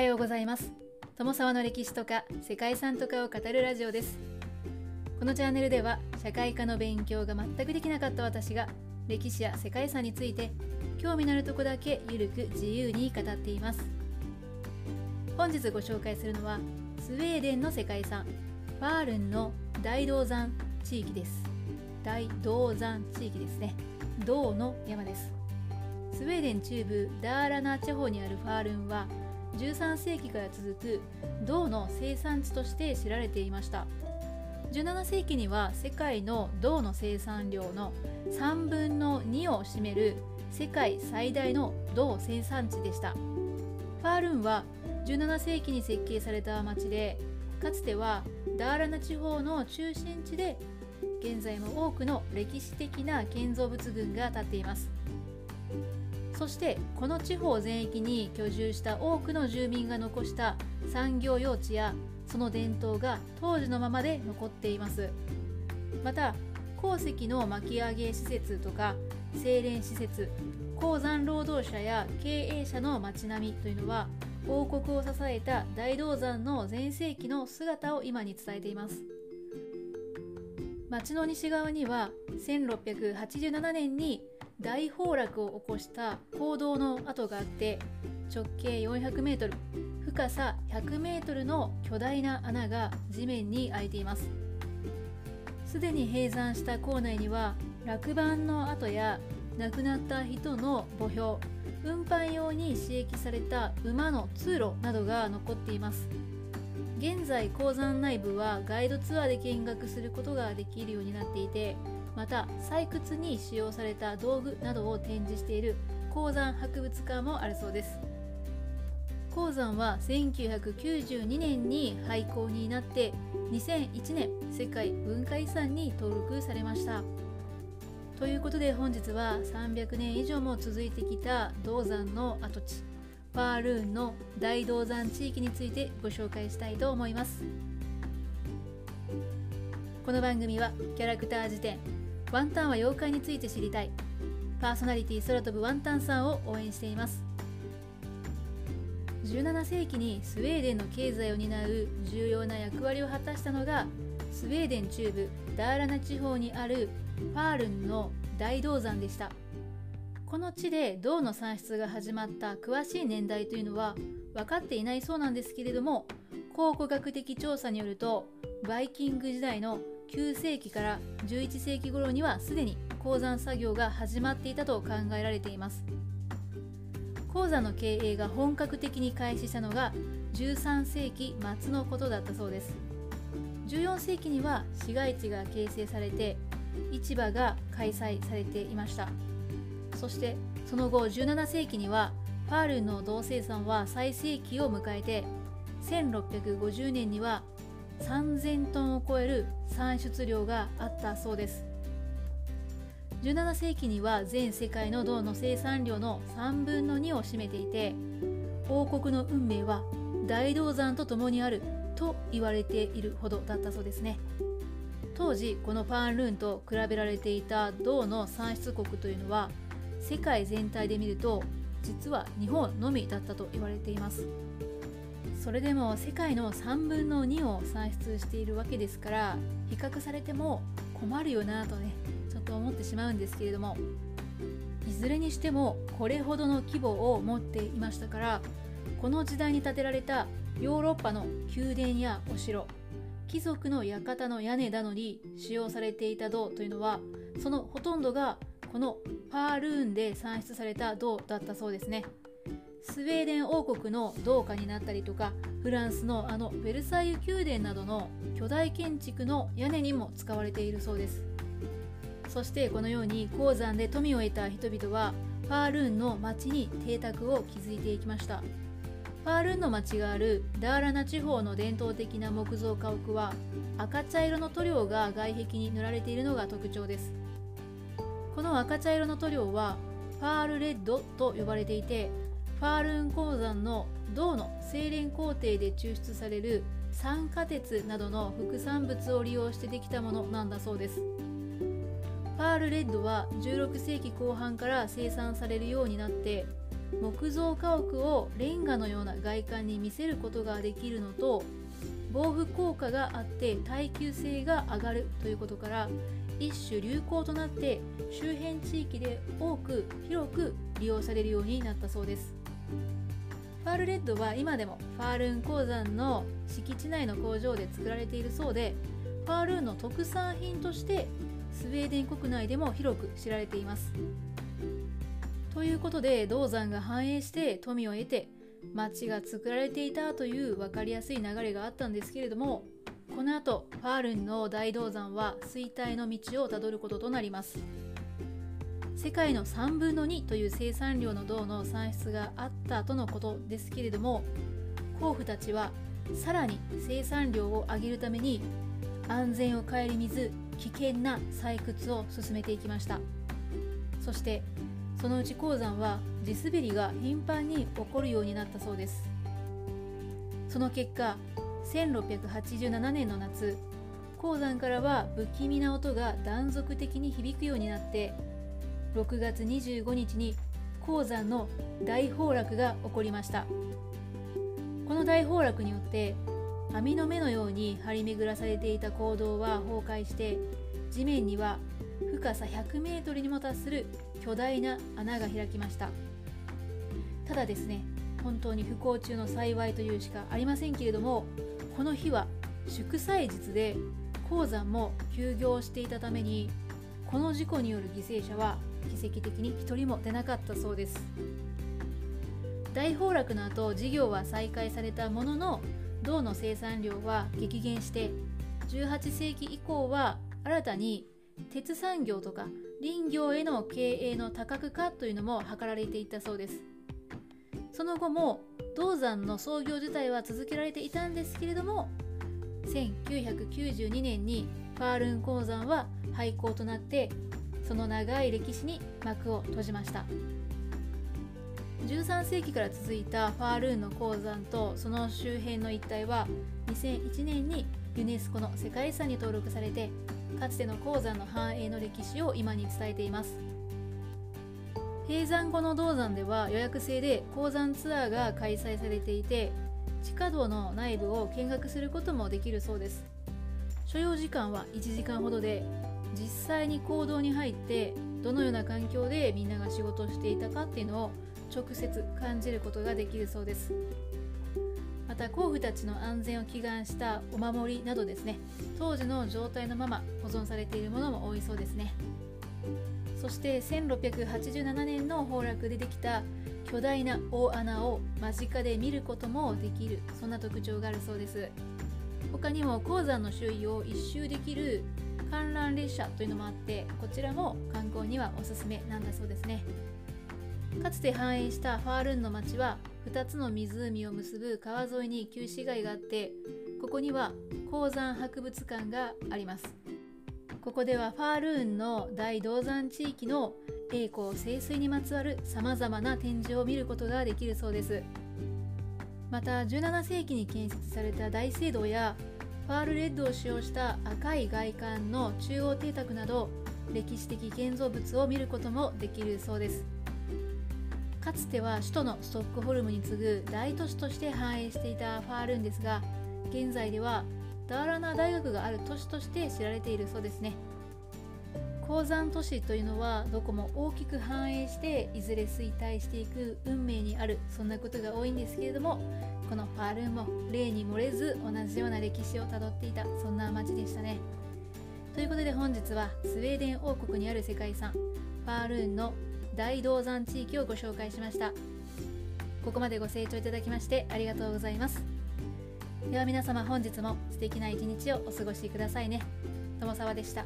はようございます。友沢の歴史とか世界遺産とかを語るラジオです。このチャンネルでは社会科の勉強が全くできなかった私が歴史や世界遺産について興味のあるとこだけゆるく自由に語っています。本日ご紹介するのはスウェーデンの世界遺産ファールンの大銅山地域です。大銅山地域ですね。銅の山です。スウェーデン中部ダーラナ地方にあるファールンは13世紀から続く銅の生産地として知られていました。17世紀には世界の銅の生産量の3分の2を占める世界最大の銅生産地でした。ファールーンは17世紀に設計された町でかつてはダーラナ地方の中心地で現在も多くの歴史的な建造物群が建っています。そしてこの地方全域に居住した多くの住民が残した産業用地やその伝統が当時のままで残っています。また鉱石の巻き上げ施設とか精錬施設鉱山労働者や経営者の街並みというのは王国を支えた大銅山の全盛期の姿を今に伝えています。町の西側には1687年に大崩落を起こした坑道の跡があって直径400メートル深さ100メートルの巨大な穴が地面に開いています。すでに閉山した構内には落盤の跡や亡くなった人の墓標運搬用に刺激された馬の通路などが残っています。現在鉱山内部はガイドツアーで見学することができるようになっていてまた採掘に使用された道具などを展示している鉱山博物館もあるそうです。鉱山は1992年に廃校になって2001年世界文化遺産に登録されました。ということで本日は300年以上も続いてきた銅山の跡地ファールーンの大銅山地域についてご紹介したいと思います。この番組はキャラクター辞典ワンタンは妖怪について知りたい。パーソナリティ空飛ぶワンタンさんを応援しています。17世紀にスウェーデンの経済を担う重要な役割を果たしたのがスウェーデン中部ダーラナ地方にあるファールンの大銅山でした。この地で銅の産出が始まった詳しい年代というのは分かっていないそうなんですけれども考古学的調査によるとバイキング時代の9世紀から11世紀頃にはすでに鉱山作業が始まっていたと考えられています。鉱山の経営が本格的に開始したのが13世紀末のことだったそうです。14世紀には市街地が形成されて市場が開催されていました。そしてその後17世紀にはファールの銅生産は最盛期を迎えて1650年には3000トンを超える産出量があったそうです。17世紀には全世界の銅の生産量の3分の2を占めていて王国の運命は大銅山と共にあると言われているほどだったそうですね。当時このファンルーンと比べられていた銅の産出国というのは世界全体で見ると実は日本のみだったと言われています。それでも世界の3分の2を産出しているわけですから比較されても困るよなとねちょっと思ってしまうんですけれどもいずれにしてもこれほどの規模を持っていましたからこの時代に建てられたヨーロッパの宮殿やお城貴族の館の屋根などに使用されていた銅というのはそのほとんどがこのパールーンで産出された銅だったそうですね。スウェーデン王国の銅貨になったりとかフランスのあのベルサイユ宮殿などの巨大建築の屋根にも使われているそうです。そしてこのように鉱山で富を得た人々はファールーンの町に邸宅を築いていきました。ファールーンの町があるダーラナ地方の伝統的な木造家屋は赤茶色の塗料が外壁に塗られているのが特徴です。この赤茶色の塗料はファールレッドと呼ばれていてファールン鉱山の銅の精錬工程で抽出される酸化鉄などの副産物を利用してできたものなんだそうです。パールレッドは16世紀後半から生産されるようになって木造家屋をレンガのような外観に見せることができるのと防腐効果があって耐久性が上がるということから一種流行となって周辺地域で多く広く利用されるようになったそうです。ファールレッドは今でもファールーン鉱山の敷地内の工場で作られているそうでファールーンの特産品としてスウェーデン国内でも広く知られています。ということで銅山が繁栄して富を得て町が作られていたという分かりやすい流れがあったんですけれどもこの後ファールンの大銅山は衰退の道をたどることとなります。世界の3分の2という生産量の銅の産出があったとのことですけれども甲府たちはさらに生産量を上げるために安全を顧みず危険な採掘を進めていきました。そしてそのうち鉱山は地滑りが頻繁に起こるようになったそうです。その結果1687年の夏鉱山からは不気味な音が断続的に響くようになって6月25日に鉱山の大崩落が起こりました。この大崩落によって網の目のように張り巡らされていた坑道は崩壊して地面には深さ100メートルにも達する巨大な穴が開きました。ただですね本当に不幸中の幸いというしかありませんけれどもこの日は祝祭日で鉱山も休業していたためにこの事故による犠牲者は奇跡的に1人も出なかったそうです。大崩落の後事業は再開されたものの銅の生産量は激減して18世紀以降は新たに鉄産業とか林業への経営の多角化というのも図られていたそうです。その後も銅山の創業自体は続けられていたんですけれども1992年にファールン鉱山は廃鉱となってその長い歴史に幕を閉じました。13世紀から続いたファールーンの鉱山とその周辺の一帯は2001年にユネスコの世界遺産に登録されてかつての鉱山の繁栄の歴史を今に伝えています。閉山後の銅山では予約制で鉱山ツアーが開催されていて地下道の内部を見学することもできるそうです。所要時間は1時間ほどで実際に行動に入ってどのような環境でみんなが仕事をしていたかっていうのを直接感じることができるそうです。また甲府たちの安全を祈願したお守りなどですね。当時の状態のまま保存されているものも多いそうですね。そして1687年の崩落でできた巨大な大穴を間近で見ることもできるそんな特徴があるそうです。他にも鉱山の周囲を一周できる観覧列車というのもあってこちらも観光にはおすすめなんだそうですね。かつて繁栄したファールーンの町は2つの湖を結ぶ川沿いに旧市街があってここには鉱山博物館があります。ここではファールーンの大銅山地域の栄光盛衰にまつわるさまざまな展示を見ることができるそうです。また17世紀に建設された大聖堂やファールレッドを使用した赤い外観の中央邸宅など歴史的建造物を見ることもできるそうです。かつては首都のストックホルムに次ぐ大都市として繁栄していたファールンですが現在ではダーラナ大学がある都市として知られているそうですね。鉱山都市というのはどこも大きく繁栄していずれ衰退していく運命にあるそんなことが多いんですけれどもこのファールンも例に漏れず同じような歴史をたどっていたそんな街でしたね。ということで本日はスウェーデン王国にある世界遺産ファールーンの大銅山地域をご紹介しました。ここまでご清聴いただきましてありがとうございます。では皆様本日も素敵な一日をお過ごしくださいね。友沢でした。